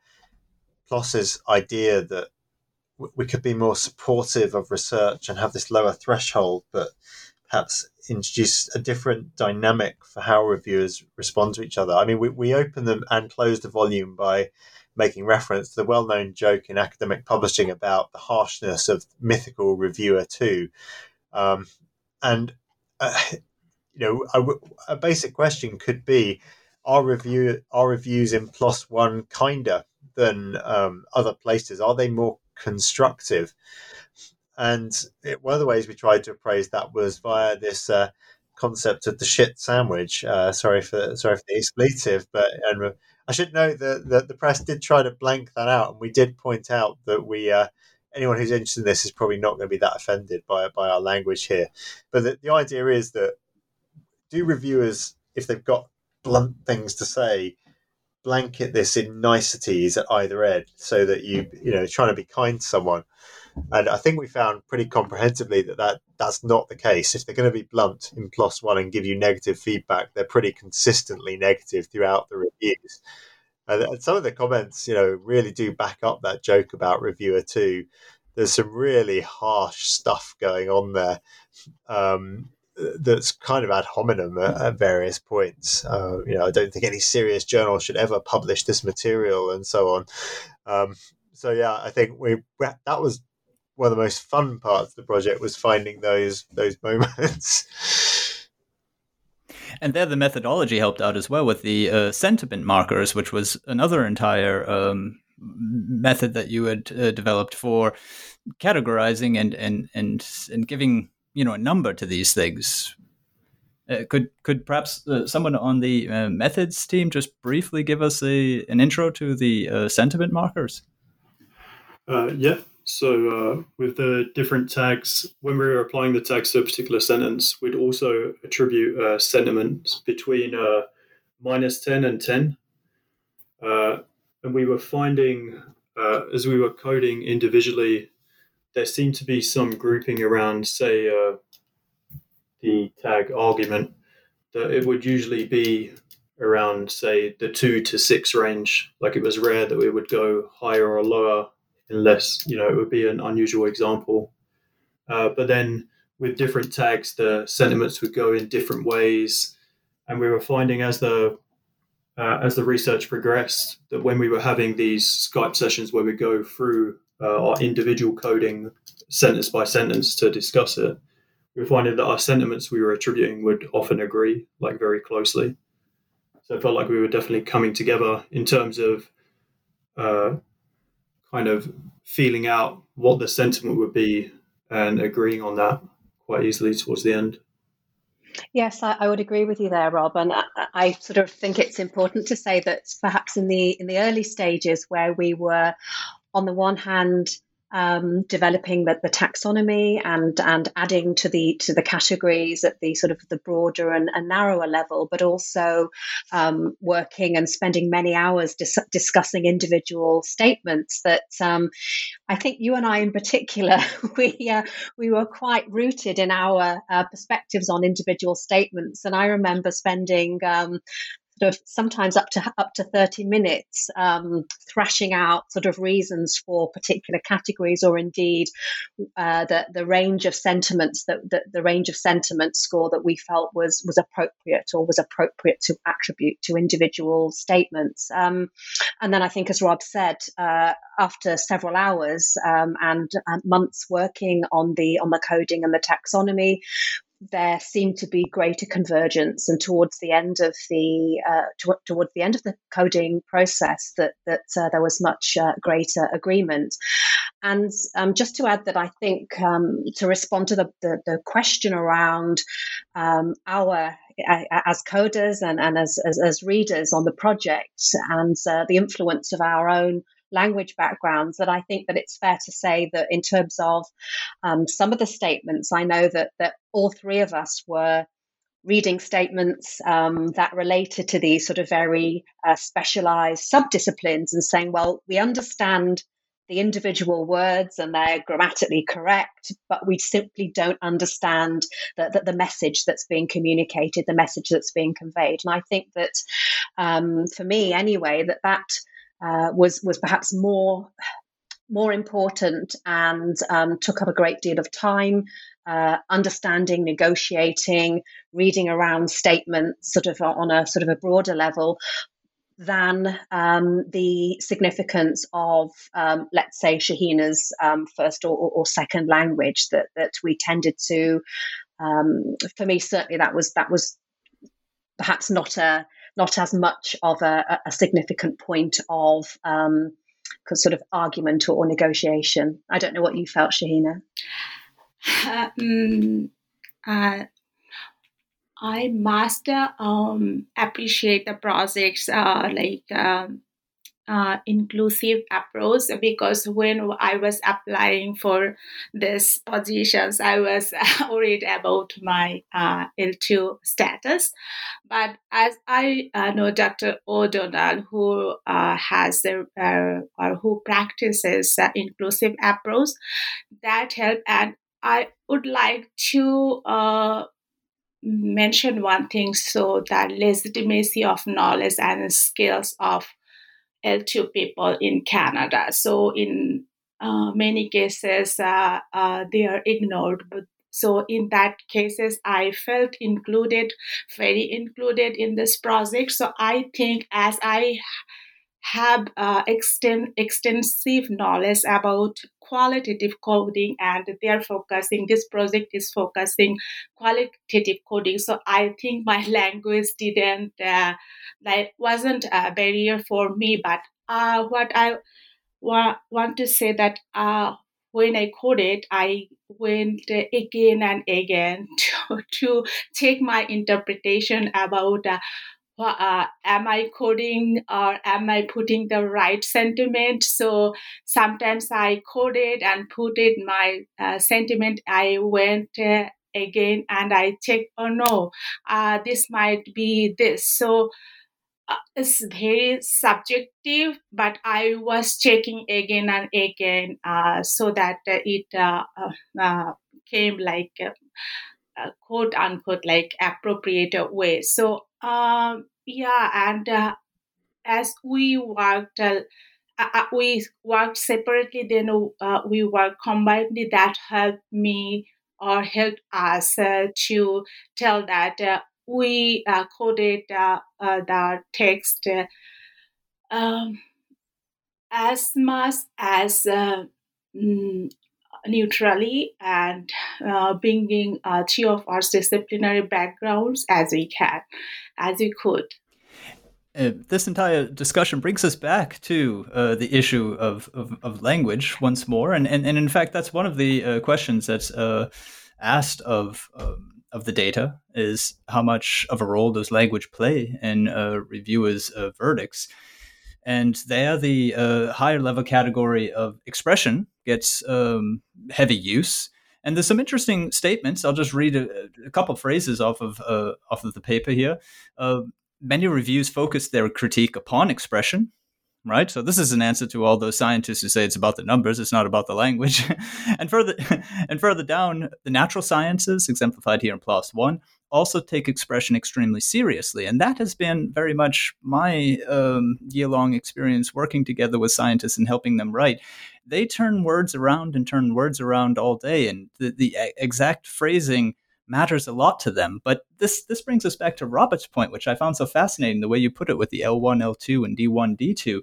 PLOS's idea that we could be more supportive of research and have this lower threshold, but perhaps introduce a different dynamic for how reviewers respond to each other. I mean, we, we open them and close the volume by making reference to the well known joke in academic publishing about the harshness of mythical reviewer 2. Um, and, uh, you know, a, a, basic question could be are, review, are reviews in PLOS One kinder than um, other places? Are they more constructive? And it, one of the ways we tried to appraise that was via this uh, concept of the shit sandwich. Uh, sorry for sorry for the expletive, but and I should note that, that the press did try to blank that out, and we did point out that we uh, anyone who's interested in this is probably not going to be that offended by by our language here. But the, the idea is that do reviewers, if they've got blunt things to say, blanket this in niceties at either end, so that you you know trying to be kind to someone. And I think we found pretty comprehensively that, that that's not the case. If they're going to be blunt in PLOS One and give you negative feedback, they're pretty consistently negative throughout the reviews. And, and some of the comments, you know, really do back up that joke about reviewer two. There's some really harsh stuff going on there. Um, that's kind of ad hominem at, at various points. Uh, you know, I don't think any serious journal should ever publish this material and so on. Um, so yeah, I think we that was one of the most fun parts of the project was finding those those moments. And there, the methodology helped out as well with the uh, sentiment markers, which was another entire um, method that you had uh, developed for categorizing and and and and giving you know a number to these things. Uh, could could perhaps uh, someone on the uh, methods team just briefly give us a an intro to the uh, sentiment markers? yeah. So with the different tags, when we were applying the tags to a particular sentence, we'd also attribute sentiments between minus ten and ten and we were finding uh, as we were coding individually, there seemed to be some grouping around, say, uh, the tag argument, that it would usually be around, say, the two to six range. Like it was rare that we would go higher or lower, unless, you know, it would be an unusual example. Uh, but then with different tags, the sentiments would go in different ways. And we were finding as the uh, as the research progressed that when we were having these Skype sessions where we go through uh, our individual coding sentence by sentence to discuss it, we were finding that our sentiments we were attributing would often agree, like very closely. So it felt like we were definitely coming together in terms of uh, kind of feeling out what the sentiment would be and agreeing on that quite easily towards the end. Yes, I, I, would agree with you there, Rob. And I, I, sort of think it's important to say that perhaps in the in the early stages where we were, on the one hand, um, developing the, the, taxonomy and and adding to the to the categories at the sort of the broader and, and narrower level, but also um, working and spending many hours dis- discussing individual statements. That um, I think you and I, in particular, we uh, we were quite rooted in our uh, perspectives on individual statements, and I remember spending um, sort of sometimes up to up to 30 minutes um, thrashing out sort of reasons for particular categories or indeed uh, the, the range of sentiments that the, the range of sentiment score that we felt was was appropriate or was appropriate to attribute to individual statements. Um, and then I think as Rob said uh, after several hours um, and, and months working on the on the coding and the taxonomy there seemed to be greater convergence, and towards the end of the uh, to, towards the end of the coding process, that that uh, there was much uh, greater agreement. And um, just to add that, I think um, to respond to the, the, the question around um, our as coders and, and as, as, as readers on the project and uh, the influence of our own language backgrounds that I think that it's fair to say that in terms of um, some of the statements, I know that that all three of us were reading statements um, that related to these sort of very uh, specialized subdisciplines and saying, well, we understand the individual words and they're grammatically correct, but we simply don't understand the, the, the, message that's being communicated, the message that's being conveyed. And I think that um, for me, anyway, that that uh, was was perhaps more more important and um, took up a great deal of time uh, understanding, negotiating, reading around statements, sort of on a sort of a broader level, than um, the significance of, um, let's say, Shahina's um, first or, or, second language that that we tended to. Um, for me, certainly, that was that was perhaps not a not as much of a, a significant point of um, sort of argument or, or, negotiation. I don't know what you felt, Shahina. Um, uh, I must um, appreciate the projects uh, like um, uh, inclusive approach because when I was applying for these positions, I was worried about my uh, L2 status. But as I uh, know Dr. O'Donnell, who uh, has or who practices inclusive approach, that helped. And I would like to uh, mention one thing so that legitimacy of knowledge and skills of L2 people in Canada. So in uh, many cases, uh, uh, they are ignored. But so in that cases, I felt included, very included in this project. So I think as I have uh, exten- extensive knowledge about qualitative coding and they're focusing this project is focusing qualitative coding. So i think my language didn't uh, like wasn't a barrier for me but uh, what i wa- want to say that uh, when i coded i went again and again to, to take my interpretation about uh, uh, am I coding or am I putting the right sentiment? So sometimes I coded and put it my uh, sentiment. I went uh, again and I check, oh no, uh, this might be this. So uh, it's very subjective, but I was checking again and again uh, so that it came like quote unquote like appropriate way. So um, yeah, and uh, as we worked, uh, we worked separately. Then uh, we worked combinedly. That helped me or helped us uh, to tell that uh, we coded the text um, as much as mm, neutrally and uh, bringing uh, three of our disciplinary backgrounds as we can, as we could. Uh, this entire discussion brings us back to uh, the issue of, of, of, language once more, and, and and in fact, that's one of the uh, questions that's uh, asked of um, of the data is how much of a role does language play in reviewers' verdicts, and there the higher level category of expression gets um, heavy use. And there's some interesting statements. I'll just read a, a couple phrases off of uh, off of the paper here. Uh, many reviews focus their critique upon expression, right? So this is an answer to all those scientists who say it's about the numbers, it's not about the language. and further and further down, the natural sciences, exemplified here in PLOS one, also take expression extremely seriously. And that has been very much my um, year long experience working together with scientists and helping them write. They turn words around and turn words around all day, and the, the exact phrasing matters a lot to them. But this this brings us back to Robert's point, which I found so fascinating, the way you put it with the L1, L2, and D1, D2.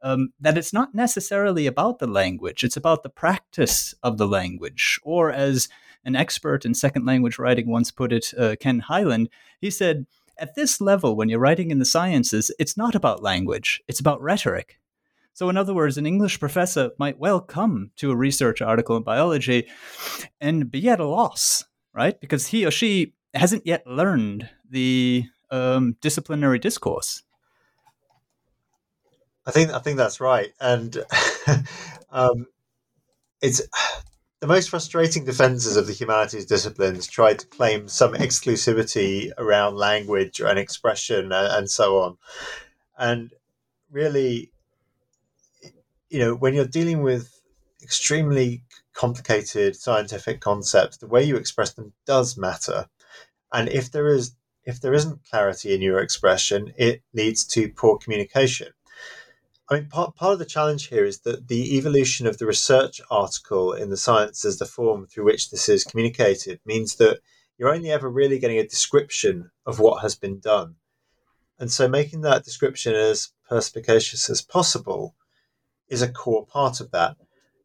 Um, that it's not necessarily about the language, it's about the practice of the language, or as an expert in second language writing once put it, uh, Ken Hyland, he said, at this level, when you're writing in the sciences, it's not about language, it's about rhetoric. So, in other words, an English professor might well come to a research article in biology and be at a loss, right? Because he or she hasn't yet learned the um, disciplinary discourse. I think I think that's right, and um, it's the most frustrating defenses of the humanities disciplines try to claim some exclusivity around language and expression and, and so on. And really, you know, when you're dealing with extremely complicated scientific concepts, the way you express them does matter. And if there is if there isn't clarity in your expression, it leads to poor communication. I mean, part, part of the challenge here is that the evolution of the research article in the science as the form through which this is communicated means that you're only ever really getting a description of what has been done. And so making that description as perspicacious as possible is a core part of that.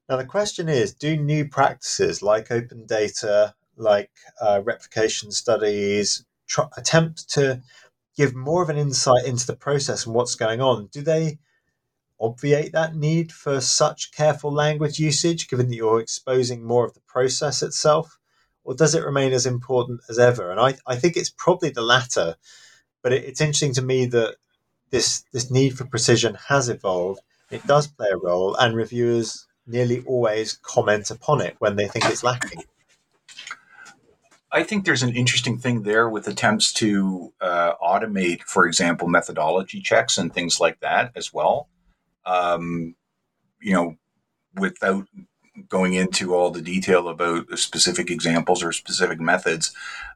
Now, the question is do new practices like open data, like uh, replication studies, tr- attempt to give more of an insight into the process and what's going on? Do they obviate that need for such careful language usage, given that you're exposing more of the process itself? Or does it remain as important as ever? And I, I think it's probably the latter. But it, it's interesting to me that this this need for precision has evolved. It does play a role, and reviewers nearly always comment upon it when they think it's lacking. I think there's an interesting thing there with attempts to uh, automate, for example, methodology checks and things like that as well um, you know, without going into all the detail about specific examples or specific methods,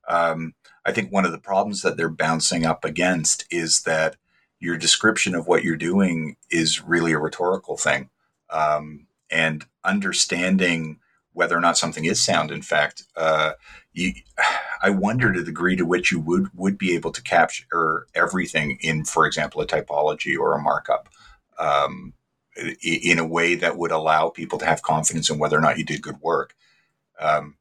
um, I think one of the problems that they're bouncing up against is that your description of what you're doing is really a rhetorical thing. Um, and understanding whether or not something is sound, in fact, uh, you, I wonder to the degree to which you would, would be able to capture everything in, for example, a typology or a markup. um, in a way that would allow people to have confidence in whether or not you did good work. Um,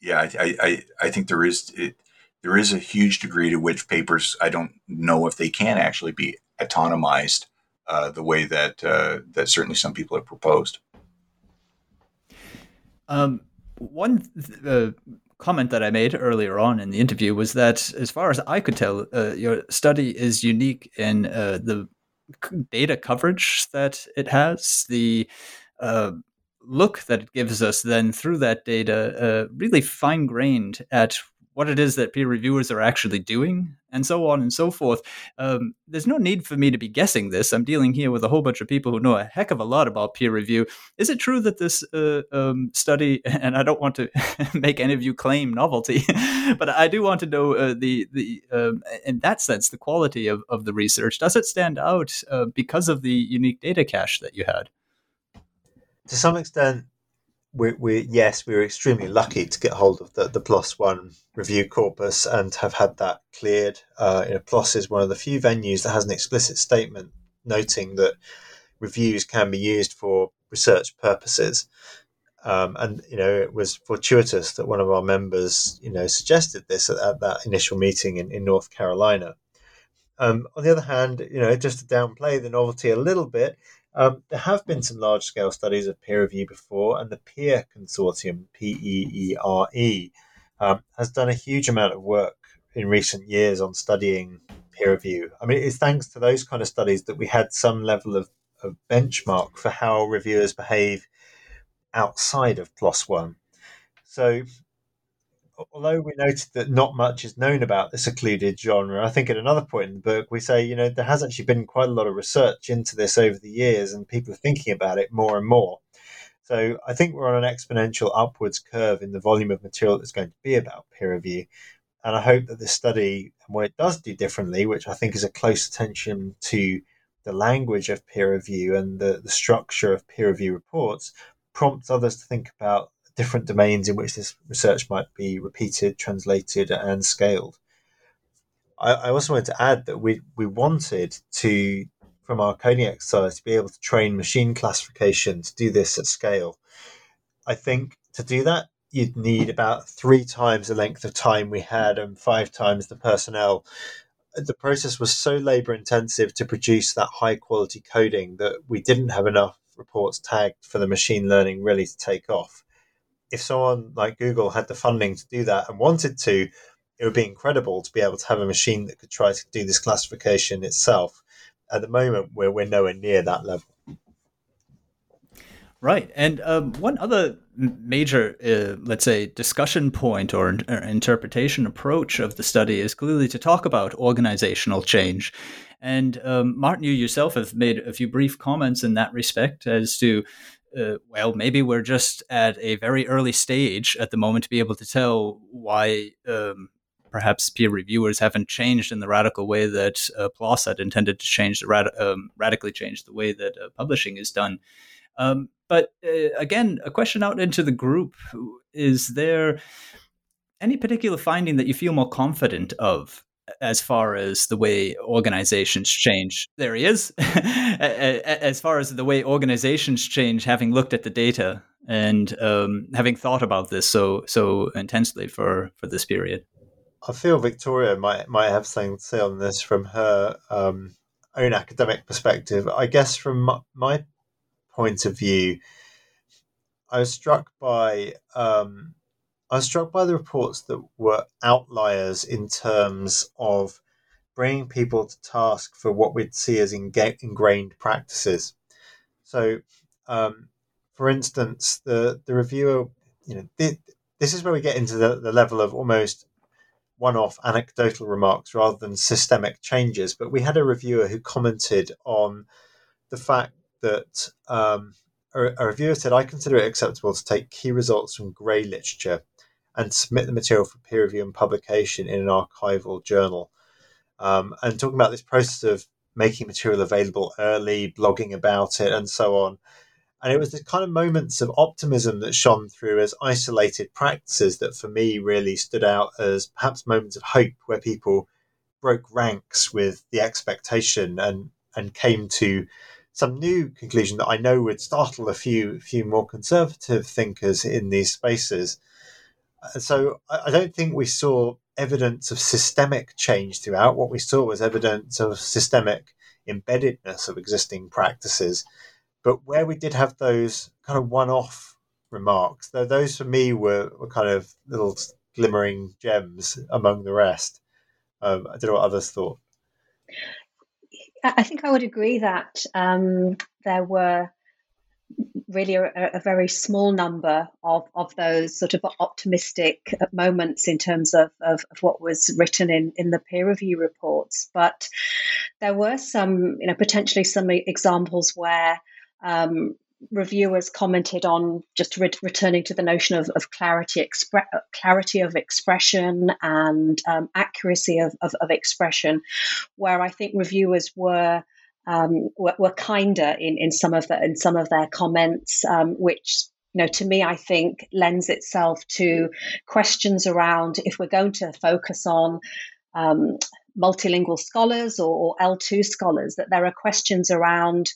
yeah, I, I, I think there is it, there is a huge degree to which papers I don't know if they can actually be autonomized uh, the way that uh, that certainly some people have proposed. Um, one uh, comment that I made earlier on in the interview was that, as far as I could tell, uh, your study is unique in uh, the data coverage that it has, the uh, look that it gives us then through that data, really fine grained at what it is that peer reviewers are actually doing, and so on and so forth. Um, there's no need for me to be guessing this. I'm dealing here with a whole bunch of people who know a heck of a lot about peer review. Is it true that this uh, um, study, and I don't want to make any of you claim novelty, but I do want to know uh, the the um, in that sense the quality of, of the research. Does it stand out uh, because of the unique data cache that you had? To some extent, we, we yes, we were extremely lucky to get hold of the, the PLOS One review corpus and have had that cleared. Uh, you know, PLOS is one of the few venues that has an explicit statement noting that reviews can be used for research purposes. Um, and you know, it was fortuitous that one of our members, you know, suggested this at, at that initial meeting in, in North Carolina. Um, on the other hand, you know, just to downplay the novelty a little bit, um, there have been some large scale studies of peer review before, and the PEERE Consortium, P E E R E, um, has done a huge amount of work in recent years on studying peer review. I mean, it's thanks to those kind of studies that we had some level of, of benchmark for how reviewers behave outside of PLOS One. So although we noted that not much is known about the secluded genre, I think at another point in the book we say, you know, there has actually been quite a lot of research into this over the years, and people are thinking about it more and more. So I think we're on an exponential upwards curve in the volume of material that's going to be about peer review. And I hope that this study and what it does do differently, which I think is a close attention to the language of peer review and the, the structure of peer review reports, prompts others to think about different domains in which this research might be repeated, translated, and scaled. I, I also wanted to add that we, we wanted to, from our coding exercise, to be able to train machine classification to do this at scale. I think to do that, you'd need about three times the length of time we had and five times the personnel. The process was so labor intensive to produce that high quality coding that we didn't have enough reports tagged for the machine learning really to take off if someone like Google had the funding to do that and wanted to, it would be incredible to be able to have a machine that could try to do this classification itself. At the moment, we're, we're nowhere near that level. Right. And um, one other major, uh, let's say, discussion point or, or, interpretation approach of the study is clearly to talk about organizational change. And um, Martin, you yourself have made a few brief comments in that respect as to uh, well, maybe we're just at a very early stage at the moment to be able to tell why um, perhaps peer reviewers haven't changed in the radical way that uh, PLOS had intended to change, rad- um, radically change the way that uh, publishing is done. Um, but uh, again, a question out into the group: Is there any particular finding that you feel more confident of as far as the way organizations change. There he is. as far as the way organizations change, having looked at the data and um, having thought about this so so intensely for for this period. I feel Victoria might might have something to say on this from her um, own academic perspective. I guess from my, my, point of view, I was struck by um, I was struck by the reports that were outliers in terms of bringing people to task for what we'd see as ingrained practices. So, um, for instance, the the reviewer, you know, this is where we get into the, the level of almost one-off anecdotal remarks rather than systemic changes. But we had a reviewer who commented on the fact that um, a, a reviewer said, "I consider it acceptable to take key results from grey literature." And submit the material for peer review and publication in an archival journal. Um, and talking about this process of making material available early, blogging about it, and so on. And it was the kind of moments of optimism that shone through as isolated practices that for me really stood out as perhaps moments of hope where people broke ranks with the expectation and and came to some new conclusion that I know would startle a few few more conservative thinkers in these spaces. So I don't think we saw evidence of systemic change throughout. What we saw was evidence of systemic embeddedness of existing practices. But where we did have those kind of one-off remarks, though those for me were, were kind of little glimmering gems among the rest. Um, I don't know what others thought. I think I would agree that um, there were really a, a, very small number of, of those sort of optimistic moments in terms of, of, of, what was written in, in the peer review reports. But there were some, you know, potentially some examples where um, reviewers commented on just re- returning to the notion of, of clarity, expre- clarity of expression and um, accuracy of, of, of, expression, where I think reviewers were. Um, were, were, kinder in, in some of the in some of their comments, um, which you know to me I think lends itself to questions around if we're going to focus on um, multilingual scholars or, or, L2 scholars, that there are questions around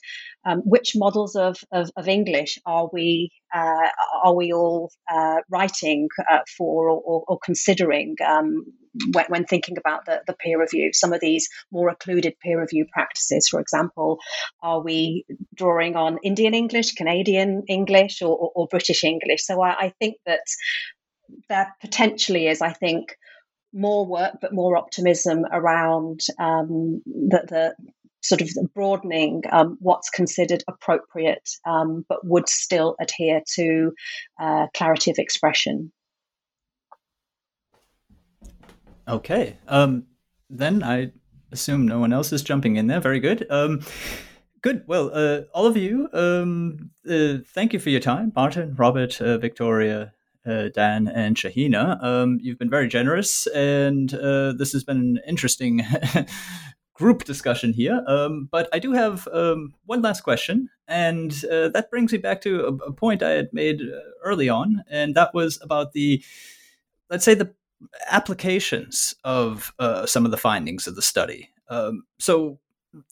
um, which models of, of, of, English are we uh, are we all uh, writing uh, for or, or, or considering um, when, when, thinking about the, the peer review? Some of these more occluded peer review practices, for example, are we drawing on Indian English, Canadian English, or, or British English? So I, I think that there potentially is, I think, more work but more optimism around um, the, the, sort of broadening um, what's considered appropriate um, but would still adhere to uh, clarity of expression. Okay. Um, then I assume no one else is jumping in there. Very good. Um, good. Well, uh, all of you, um, uh, thank you for your time. Martin, Robert, uh, Victoria, uh, Dan and Shahina. Um, you've been very generous, and uh, this has been an interesting group discussion here. Um, but I do have um, one last question, and uh, that brings me back to a, a point I had made early on, and that was about the, let's say, the applications of uh, some of the findings of the study. Um, so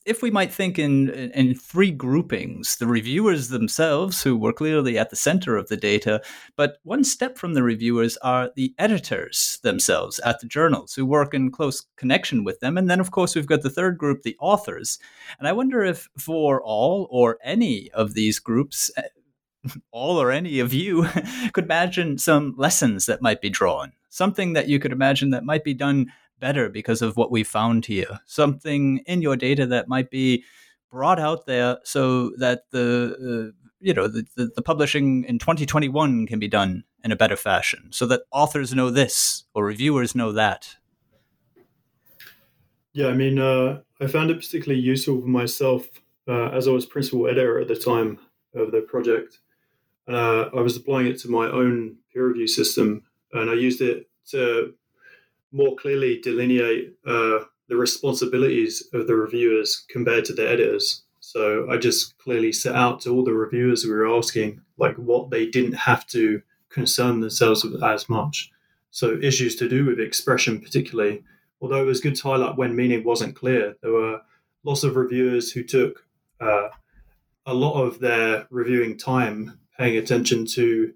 if we might think in in three groupings the reviewers themselves who were clearly at the center of the data but one step from the reviewers are the editors themselves at the journals who work in close connection with them and then of course we've got the third group the authors and i wonder if for all or any of these groups all or any of you could imagine some lessons that might be drawn something that you could imagine that might be done better because of what we found here. Something in your data that might be brought out there so that the uh, you know the, the, the, publishing in 2021 can be done in a better fashion so that authors know this or reviewers know that yeah i mean uh, i found it particularly useful for myself uh, as i was principal editor at the time of the project uh, i was applying it to my own peer review system and i used it to more clearly delineate uh, the responsibilities of the reviewers compared to the editors. So I just clearly set out to all the reviewers we were asking, like what they didn't have to concern themselves with as much. So issues to do with expression, particularly, although it was good to highlight when meaning wasn't clear, there were lots of reviewers who took uh, a lot of their reviewing time paying attention to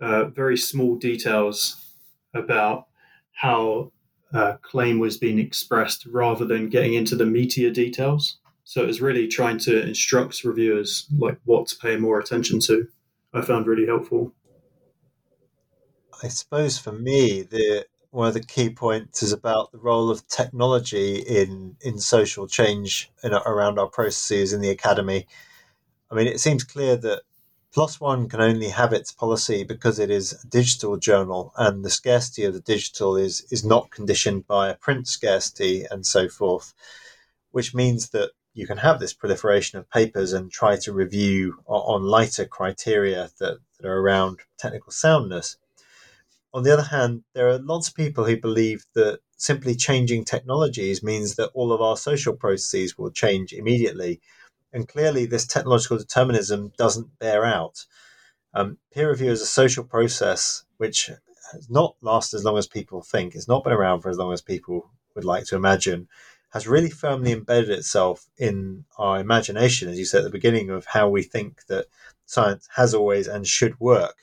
uh, very small details about how a claim was being expressed rather than getting into the meatier details. So it was really trying to instruct reviewers like what to pay more attention to. I found really helpful. I suppose for me, the one of the key points is about the role of technology in in social change in, around our processes in the academy. I mean, it seems clear that PLOS One can only have its policy because it is a digital journal, and the scarcity of the digital is is not conditioned by a print scarcity and so forth, which means that you can have this proliferation of papers and try to review on lighter criteria that, that are around technical soundness. On the other hand, there are lots of people who believe that simply changing technologies means that all of our social processes will change immediately and clearly, this technological determinism doesn't bear out. Um, peer review is a social process which has not lasted as long as people think. It's not been around for as long as people would like to imagine. has really firmly embedded itself in our imagination, as you said at the beginning, of how we think that science has always and should work.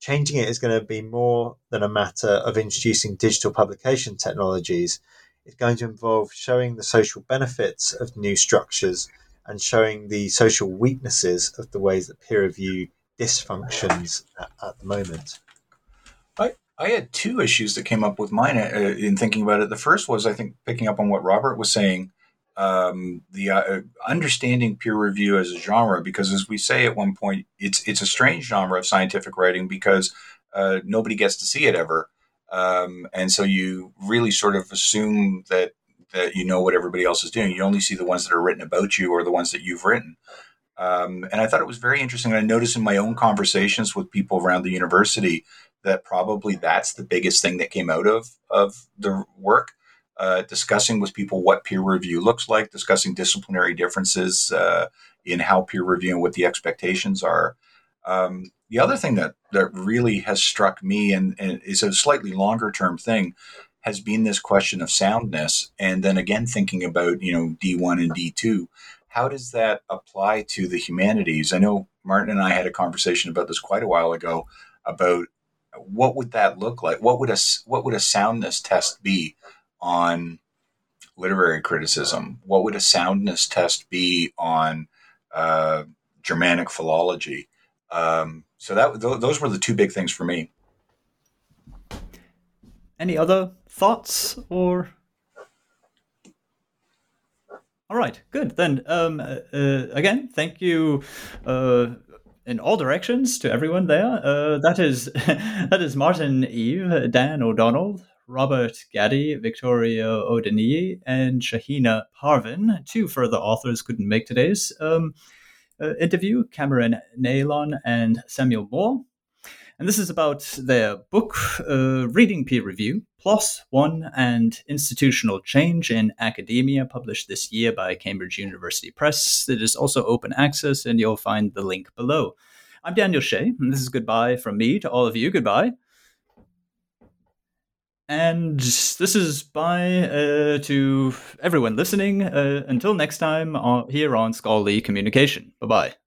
Changing it is going to be more than a matter of introducing digital publication technologies. It's going to involve showing the social benefits of new structures and showing the social weaknesses of the ways that peer review dysfunctions at, at the moment. I, I had two issues that came up with mine uh, in thinking about it. The first was, I think, picking up on what Robert was saying, um, the uh, understanding peer review as a genre, because as we say at one point, it's it's a strange genre of scientific writing because uh, nobody gets to see it ever, um, and so you really sort of assume that that you know what everybody else is doing. You only see the ones that are written about you or the ones that you've written. Um, and I thought it was very interesting. I noticed in my own conversations with people around the university that probably that's the biggest thing that came out of of the work. Uh, discussing with people what peer review looks like, discussing disciplinary differences uh, in how peer review and what the expectations are. Um, the other thing that that really has struck me and, and is a slightly longer term thing has been this question of soundness, and then again thinking about you know D one and D two. How does that apply to the humanities? I know Martin and I had a conversation about this quite a while ago about what would that look like? What would a what would a soundness test be on literary criticism? What would a soundness test be on uh, Germanic philology? Um, so that th- those were the two big things for me. Any other thoughts or? All right, good. Then um, uh, uh, again, thank you uh, in all directions to everyone there. Uh, that is that is Martin Eve, Dan O'Donnell, Robert Gadie, Victoria O'Donnell, and Shahina Parvin. Two further authors couldn't make today's um, uh, interview: Cameron Neylon and Samuel Moore. And this is about their book, uh, Reading Peer Review, One and Institutional Change in Academia, published this year by Cambridge University Press. It is also open access, and you'll find the link below. I'm Daniel Shea, and this is goodbye from me to all of you. Goodbye. And this is bye uh, to everyone listening. Uh, until next time, uh, here on Scholarly Communication. Bye bye.